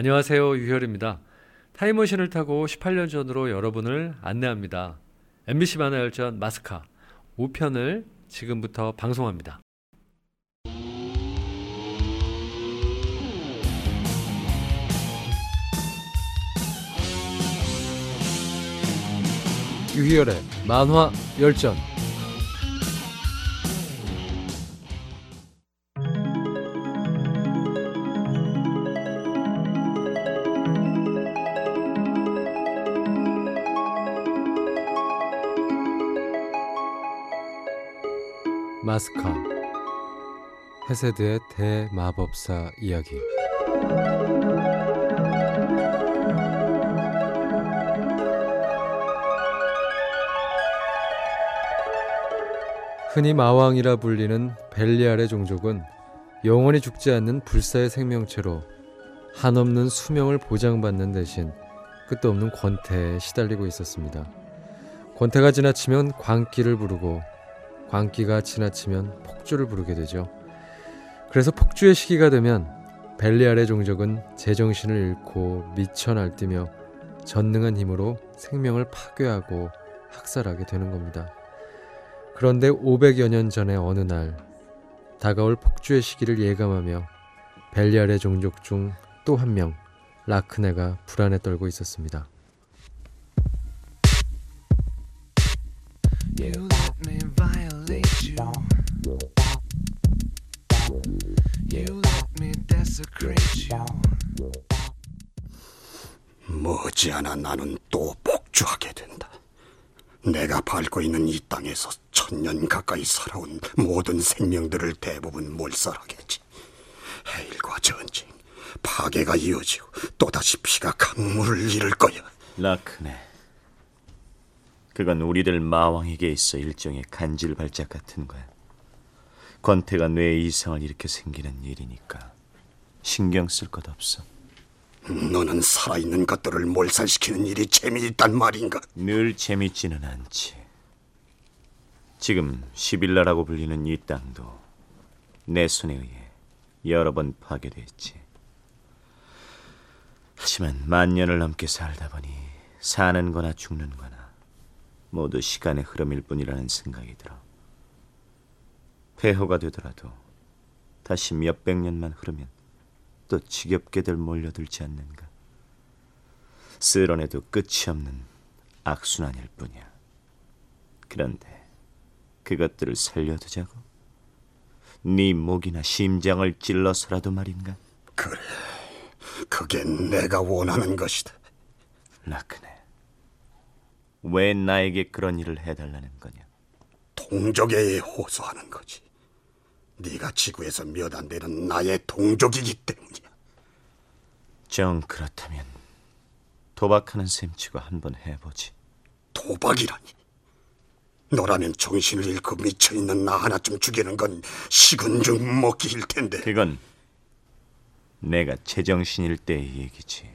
안녕하세요. 유혈입니다. 타임머신을 타고 18년 전으로 여러분을 안내합니다. MBC 만화열전 마스카 5편을 지금부터 방송합니다. 유희열의 만화 열전 마스카 헤세드의 대마법사 이야기 흔히 마왕이라 불리는 벨리알의 종족은 영원히 죽지 않는 불사의 생명체로 한없는 수명을 보장받는 대신 끝도 없는 권태에 시달리고 있었습니다. 권태가 지나치면 광기를 부르고 광기가 지나치면 폭주를 부르게 되죠. 그래서 폭주의 시기가 되면 벨리알의 종족은 제정신을 잃고 미쳐 날뛰며 전능한 힘으로 생명을 파괴하고 학살하게 되는 겁니다. 그런데 500여 년 전의 어느 날 다가올 폭주의 시기를 예감하며 벨리알의 종족 중 또 한 명 라크네가 불안에 떨고 있었습니다. You me desecrate you. 머지않아 나는 또 복주하게 된다. 내가 밟고 있는 이 땅에서 천년 가까이 살아온 모든 생명들을 대부분 몰살하겠지. 해일과 전쟁, 파괴가 이어지고 또다시 피가 강물을 잃을 거야. 라크네. 그건 우리들 마왕에게 있어 일종의 간질 발작 같은 거야. 권태가 뇌에 이상을 일으켜 생기는 일이니까 신경 쓸 것 없어. 너는 살아있는 것들을 몰살시키는 일이 재미있단 말인가? 늘 재밌지는 않지. 지금 시빌라라고 불리는 이 땅도 내 손에 의해 여러 번 파괴됐지. 하지만 만 년을 넘게 살다 보니 사는 거나 죽는 거나 모두 시간의 흐름일 뿐이라는 생각이 들어. 폐허가 되더라도 다시 몇백 년만 흐르면 또 지겹게들 몰려들지 않는가. 쓸어내도 끝이 없는 악순환일 뿐이야. 그런데 그것들을 살려두자고? 네 목이나 심장을 찔러서라도 말인가? 그래, 그게 내가 원하는 것이다. 라크네, 왜 나에게 그런 일을 해달라는 거냐? 동족에 호소하는 거지. 네가 지구에서 몇 안 되는 나의 동족이기 때문이야. 정 그렇다면 도박하는 셈치고 한번 해보지. 도박이라니. 너라면 정신을 잃고 미쳐 있는 나 하나쯤 죽이는 건 식은 죽 먹기일 텐데. 그건 내가 제정신일 때의 얘기지.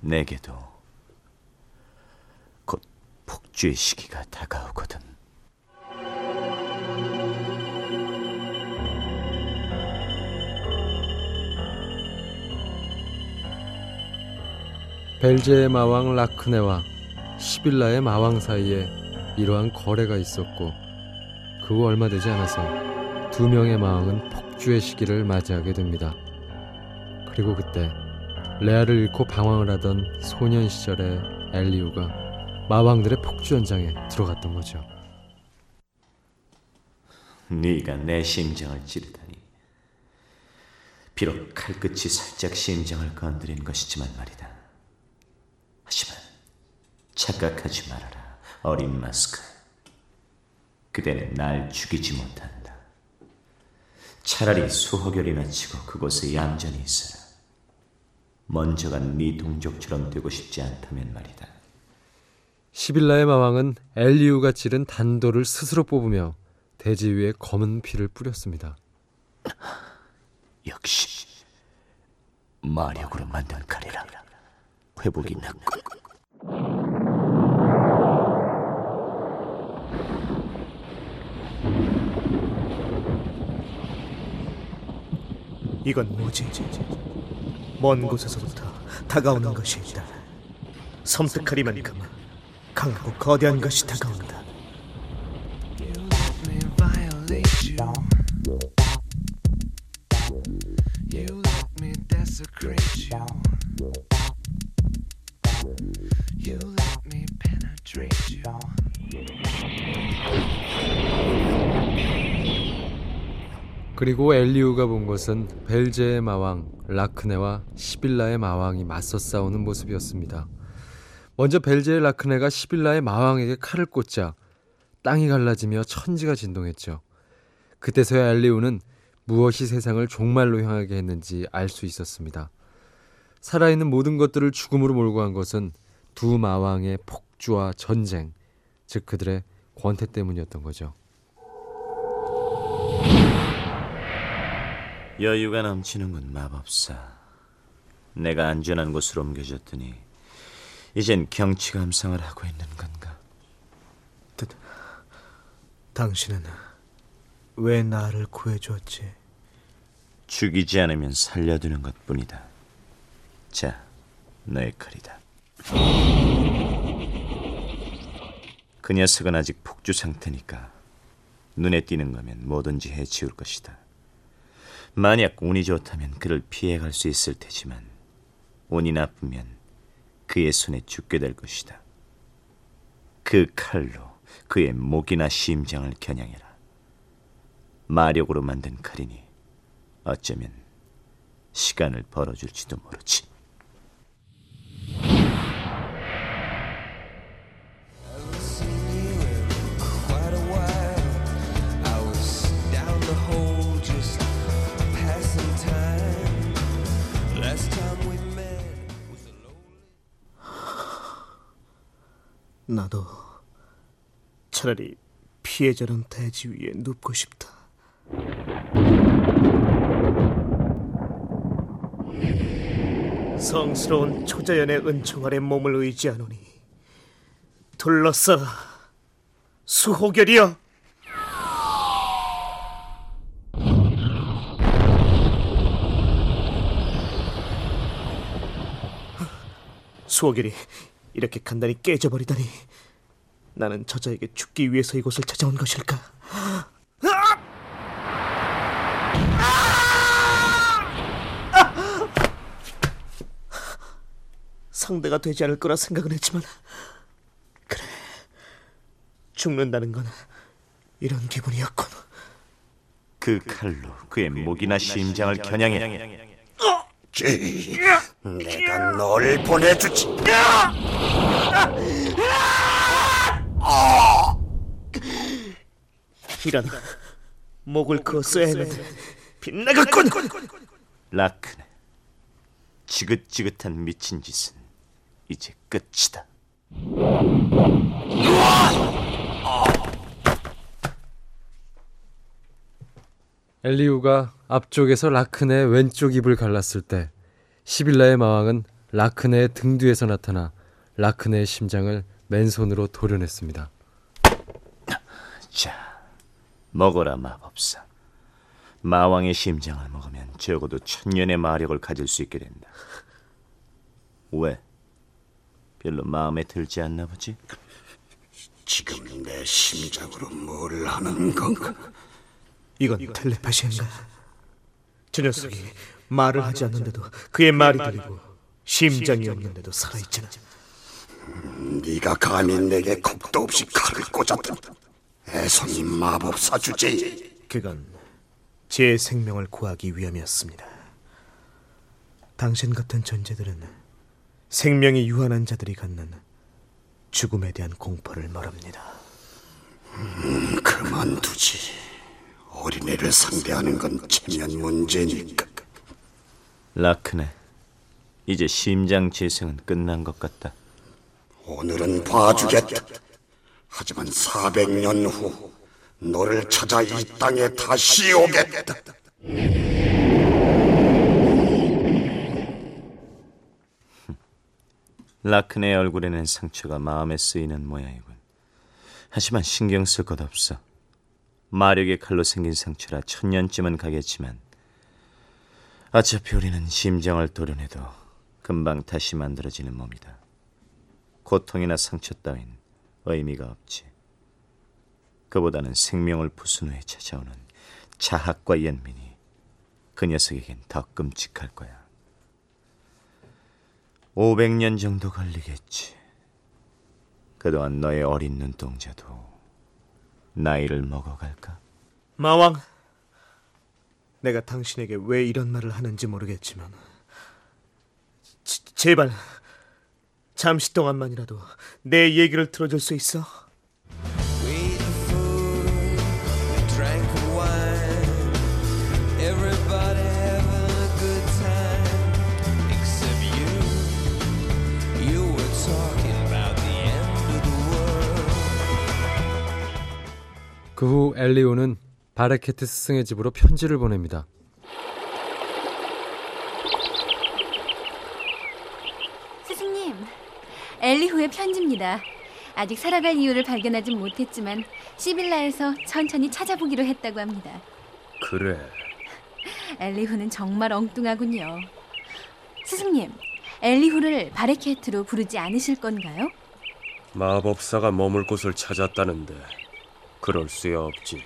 내게도 곧 폭주의 시기가 다가오거든. 벨제의 마왕 라크네와 시빌라의 마왕 사이에 이러한 거래가 있었고 그 후 얼마 되지 않아서 두 명의 마왕은 폭주의 시기를 맞이하게 됩니다. 그리고 그때 레아를 잃고 방황을 하던 소년 시절의 엘리우가 마왕들의 폭주 현장에 들어갔던 거죠. 네가 내 심장을 찌르다니. 비록 칼끝이 살짝 심장을 건드린 것이지만 말이다. 착각하지 말아라, 어린 마스크. 그대는 날 죽이지 못한다. 차라리 수호결이나 치고 그곳에 얌전히 있어라. 먼저가 네 동족처럼 되고 싶지 않다면 말이다. 시빌라의 마왕은 엘리우가 찌른 단도를 스스로 뽑으며 대지 위에 검은 피를 뿌렸습니다. 역시 마력으로 만든 칼이라 회복이 늦군. 이건 뭐지? 먼 곳에서부터 다가오는 것이 있다. 섬뜩하리만큼 강하고 거대한 것이 다가온다. 그리고 엘리우가 본 것은 벨제의 마왕 라크네와 시빌라의 마왕이 맞서 싸우는 모습이었습니다. 먼저 벨제의 라크네가 시빌라의 마왕에게 칼을 꽂자 땅이 갈라지며 천지가 진동했죠. 그때서야 엘리우는 무엇이 세상을 종말로 향하게 했는지 알 수 있었습니다. 살아있는 모든 것들을 죽음으로 몰고 간 것은 두 마왕의 폭주와 전쟁, 즉 그들의 권태 때문이었던 거죠. 여유가 넘치는군 마법사. 내가 안전한 곳으로 옮겨졌더니 이젠 경치 감상을 하고 있는 건가? 당신은 왜 나를 구해주었지? 죽이지 않으면 살려두는 것뿐이다. 자, 너의 칼이다. 그 녀석은 아직 폭주 상태니까 눈에 띄는 거면 뭐든지 해치울 것이다. 만약 운이 좋다면 그를 피해갈 수 있을 테지만 운이 나쁘면 그의 손에 죽게 될 것이다. 그 칼로 그의 목이나 심장을 겨냥해라. 마력으로 만든 칼이니 어쩌면 시간을 벌어줄지도 모르지. 나도 차라리 피해자는 대지 위에 눕고 싶다. 성스러운 초자연의 은총 아래 몸을 의지하노니 둘러싸 수호결이여 수호결이 이렇게 간단히 깨져버리다니 나는 저자에게 죽기 위해서 이곳을 찾아온 것일까? 상대가 되지 않을 거라 생각은 했지만 그래 죽는다는 건 이런 기분이었군 그 칼로 그의 목이나 심장을 겨냥해. 지, 내가 널 보내주지. 이런 목을 그었어야 했는데 빗나갔군 라크네. 지긋지긋한 미친 짓은 이제 끝이다. 엘리우가 앞쪽에서 라크네의 왼쪽 입을 갈랐을 때 시빌라의 마왕은 라크네의 등 뒤에서 나타나 라크네의 심장을 맨손으로 도려냈습니다. 자, 먹어라 마법사. 마왕의 심장을 먹으면 적어도 천년의 마력을 가질 수 있게 된다. 왜? 별로 마음에 들지 않나 보지? 지금 내 심장으로 뭘 하는 건가? 이건 텔레파시인가? 저 녀석이 말을 하지 않는데도 그의 말이 들리고 심장이 없는데도 살아있잖아 네가 감히 내게 겁도 없이 칼을 꽂았다. 애송이 마법사 주제에 그건 제 생명을 구하기 위함이었습니다. 당신 같은 존재들은 생명이 유한한 자들이 갖는 죽음에 대한 공포를 말합니다. 그만두지. 어린애를 상대하는 건 체면 문제니까. 라크네. 이제 심장 재생은 끝난 것 같다. 오늘은 봐주겠다. 하지만 400년 후 너를 찾아 이 땅에 다시 오겠다. 라크네의 얼굴에는 상처가 마음에 쓰이는 모양이군. 하지만 신경 쓸 것 없어. 마력의 칼로 생긴 상처라 천년쯤은 가겠지만 어차피 우리는 심장을 도려내도 금방 다시 만들어지는 몸이다. 고통이나 상처 따윈 의미가 없지. 그보다는 생명을 부순 후에 찾아오는 자학과 연민이 그 녀석에겐 더 끔찍할 거야. 500년 정도 걸리겠지. 그동안 너의 어린 눈동자도 나이를 먹어갈까? 마왕, 내가 당신에게 왜 이런 말을 하는지 모르겠지만 지- 제발 잠시 동안만이라도 내 얘기를 들어줄 수 있어? We ate the food, we drank the wine. Everybody having a good time, except you. You were talking about the end of the world. 그후 엘리오는 바레케트 스승의 집으로 편지를 보냅니다. 스승님, 엘리후의 편지입니다. 아직 살아갈 이유를 발견하진 못했지만 시빌라에서 천천히 찾아보기로 했다고 합니다. 그래. 엘리후는 정말 엉뚱하군요. 스승님, 엘리후를 바레케트로 부르지 않으실 건가요? 마법사가 머물 곳을 찾았다는데 그럴 수야 없지.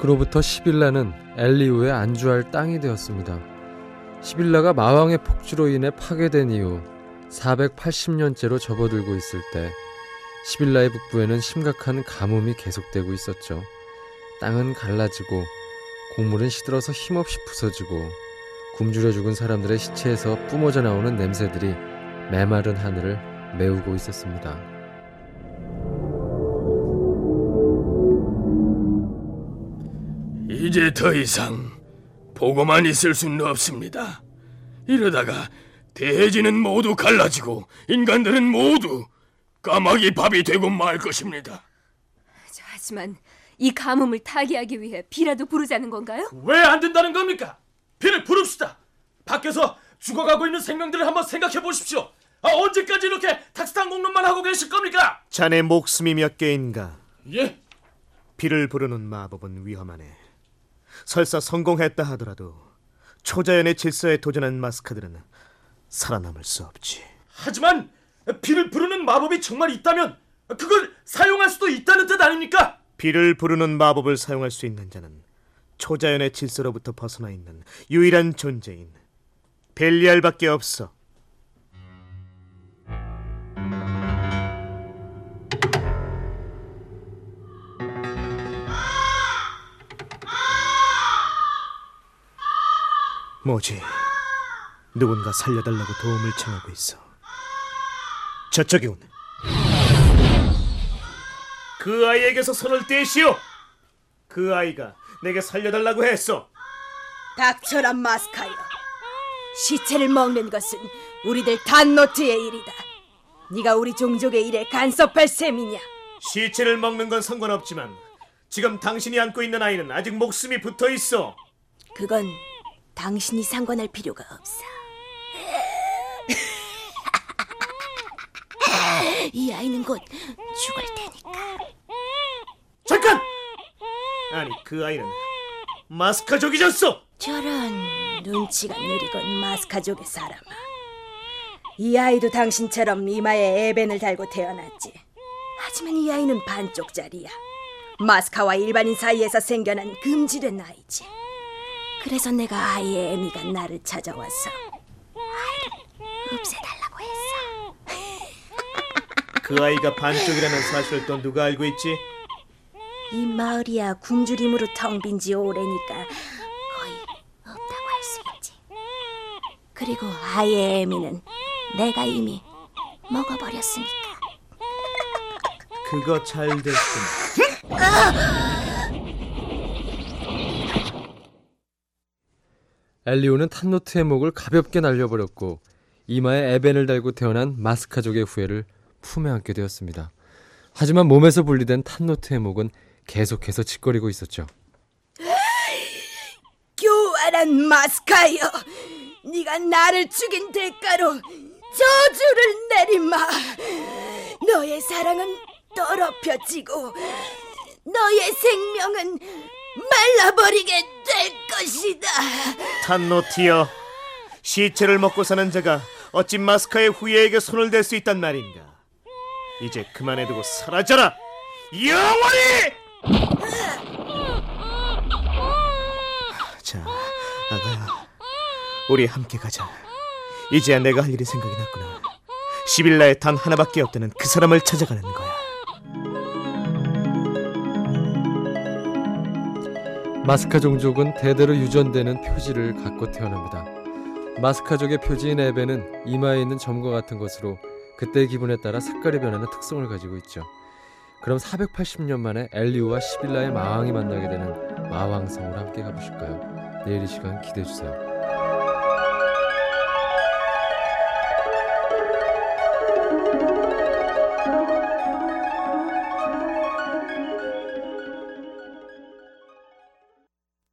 그로부터 시빌라는 엘리우에 안주할 땅이 되었습니다. 시빌라가 마왕의 폭주로 인해 파괴된 이후 480년째로 접어들고 있을 때 시빌라의 북부에는 심각한 가뭄이 계속되고 있었죠. 땅은 갈라지고 곡물은 시들어서 힘없이 부서지고 굶주려 죽은 사람들의 시체에서 뿜어져 나오는 냄새들이 메마른 하늘을 메우고 있었습니다. 이제 더 이상 보고만 있을 수는 없습니다. 이러다가 대지는 모두 갈라지고 인간들은 모두 까마귀 밥이 되고 말 것입니다. 하지만 이 가뭄을 타개하기 위해 비라도 부르자는 건가요? 왜 안 된다는 겁니까? 비를 부릅시다. 밖에서 죽어가고 있는 생명들을 한번 생각해 보십시오. 아, 언제까지 이렇게 탁스탄 공론만 하고 계실 겁니까? 자네 목숨이 몇 개인가? 예? 비를 부르는 마법은 위험하네. 설사 성공했다 하더라도 초자연의 질서에 도전한 마스카들은 살아남을 수 없지. 하지만 비를 부르는 마법이 정말 있다면 그걸 사용할 수도 있다는 뜻 아닙니까? 비를 부르는 마법을 사용할 수 있는 자는 초자연의 질서로부터 벗어나 있는 유일한 존재인 벨리알밖에 없어. 뭐지? 누군가 살려달라고 도움을 청하고 있어. 저쪽에 오네. 그 아이에게서 손을 떼시오. 그 아이가 내게 살려달라고 했어. 닥쳐라 마스카이어. 시체를 먹는 것은 우리들 단노트의 일이다. 네가 우리 종족의 일에 간섭할 셈이냐? 시체를 먹는 건 상관없지만 지금 당신이 안고 있는 아이는 아직 목숨이 붙어 있어. 그건 당신이 상관할 필요가 없어. 이 아이는 곧 죽을 테니까. 잠깐! 아니 그 아이는 마스카족이졌어. 저런 눈치가 느리건 마스카족의 사람아. 이 아이도 당신처럼 이마에 에벤을 달고 태어났지. 하지만 이 아이는 반쪽짜리야. 마스카와 일반인 사이에서 생겨난 금지된 아이지. 그래서 내가 아이의 애미가 나를 찾아와서 아이를 없애달라고 했어. 그 아이가 반쪽이라는 사실을 또 누가 알고 있지? 이 마을이야 굶주림으로 텅 빈 지 오래니까 거의 없다고 할 수 있지. 그리고 아이의 애미는 내가 이미 먹어버렸으니까. 그거 잘 됐군. 엘리오는 탄노트의 목을 가볍게 날려버렸고 이마에 에벤을 달고 태어난 마스카족의 후예를 품에 안게 되었습니다. 하지만 몸에서 분리된 탄노트의 목은 계속해서 짓거리고 있었죠. 교활한 마스카이어, 네가 나를 죽인 대가로 저주를 내리마. 너의 사랑은 더럽혀지고 너의 생명은 것이다. 탄노티어 시체를 먹고 사는 자가 어찌 마스카의 후예에게 손을 댈 수 있단 말인가? 이제 그만해두고 사라져라 영원히! 자 아가야 우리 함께 가자. 이제야 내가 할 일이 생각이 났구나. 시빌라에 단 하나밖에 없다는 그 사람을 찾아가는 거야 마스카 종족은 대대로 유전되는 표지를 갖고 태어납니다. 마스카족의 표지인 에베는 이마에 있는 점과 같은 것으로 그때의 기분에 따라 색깔이 변하는 특성을 가지고 있죠. 그럼 480년 만에 엘리우와 시빌라의 마왕이 만나게 되는 마왕성으로 함께 가보실까요? 내일 이 시간 기대해 주세요.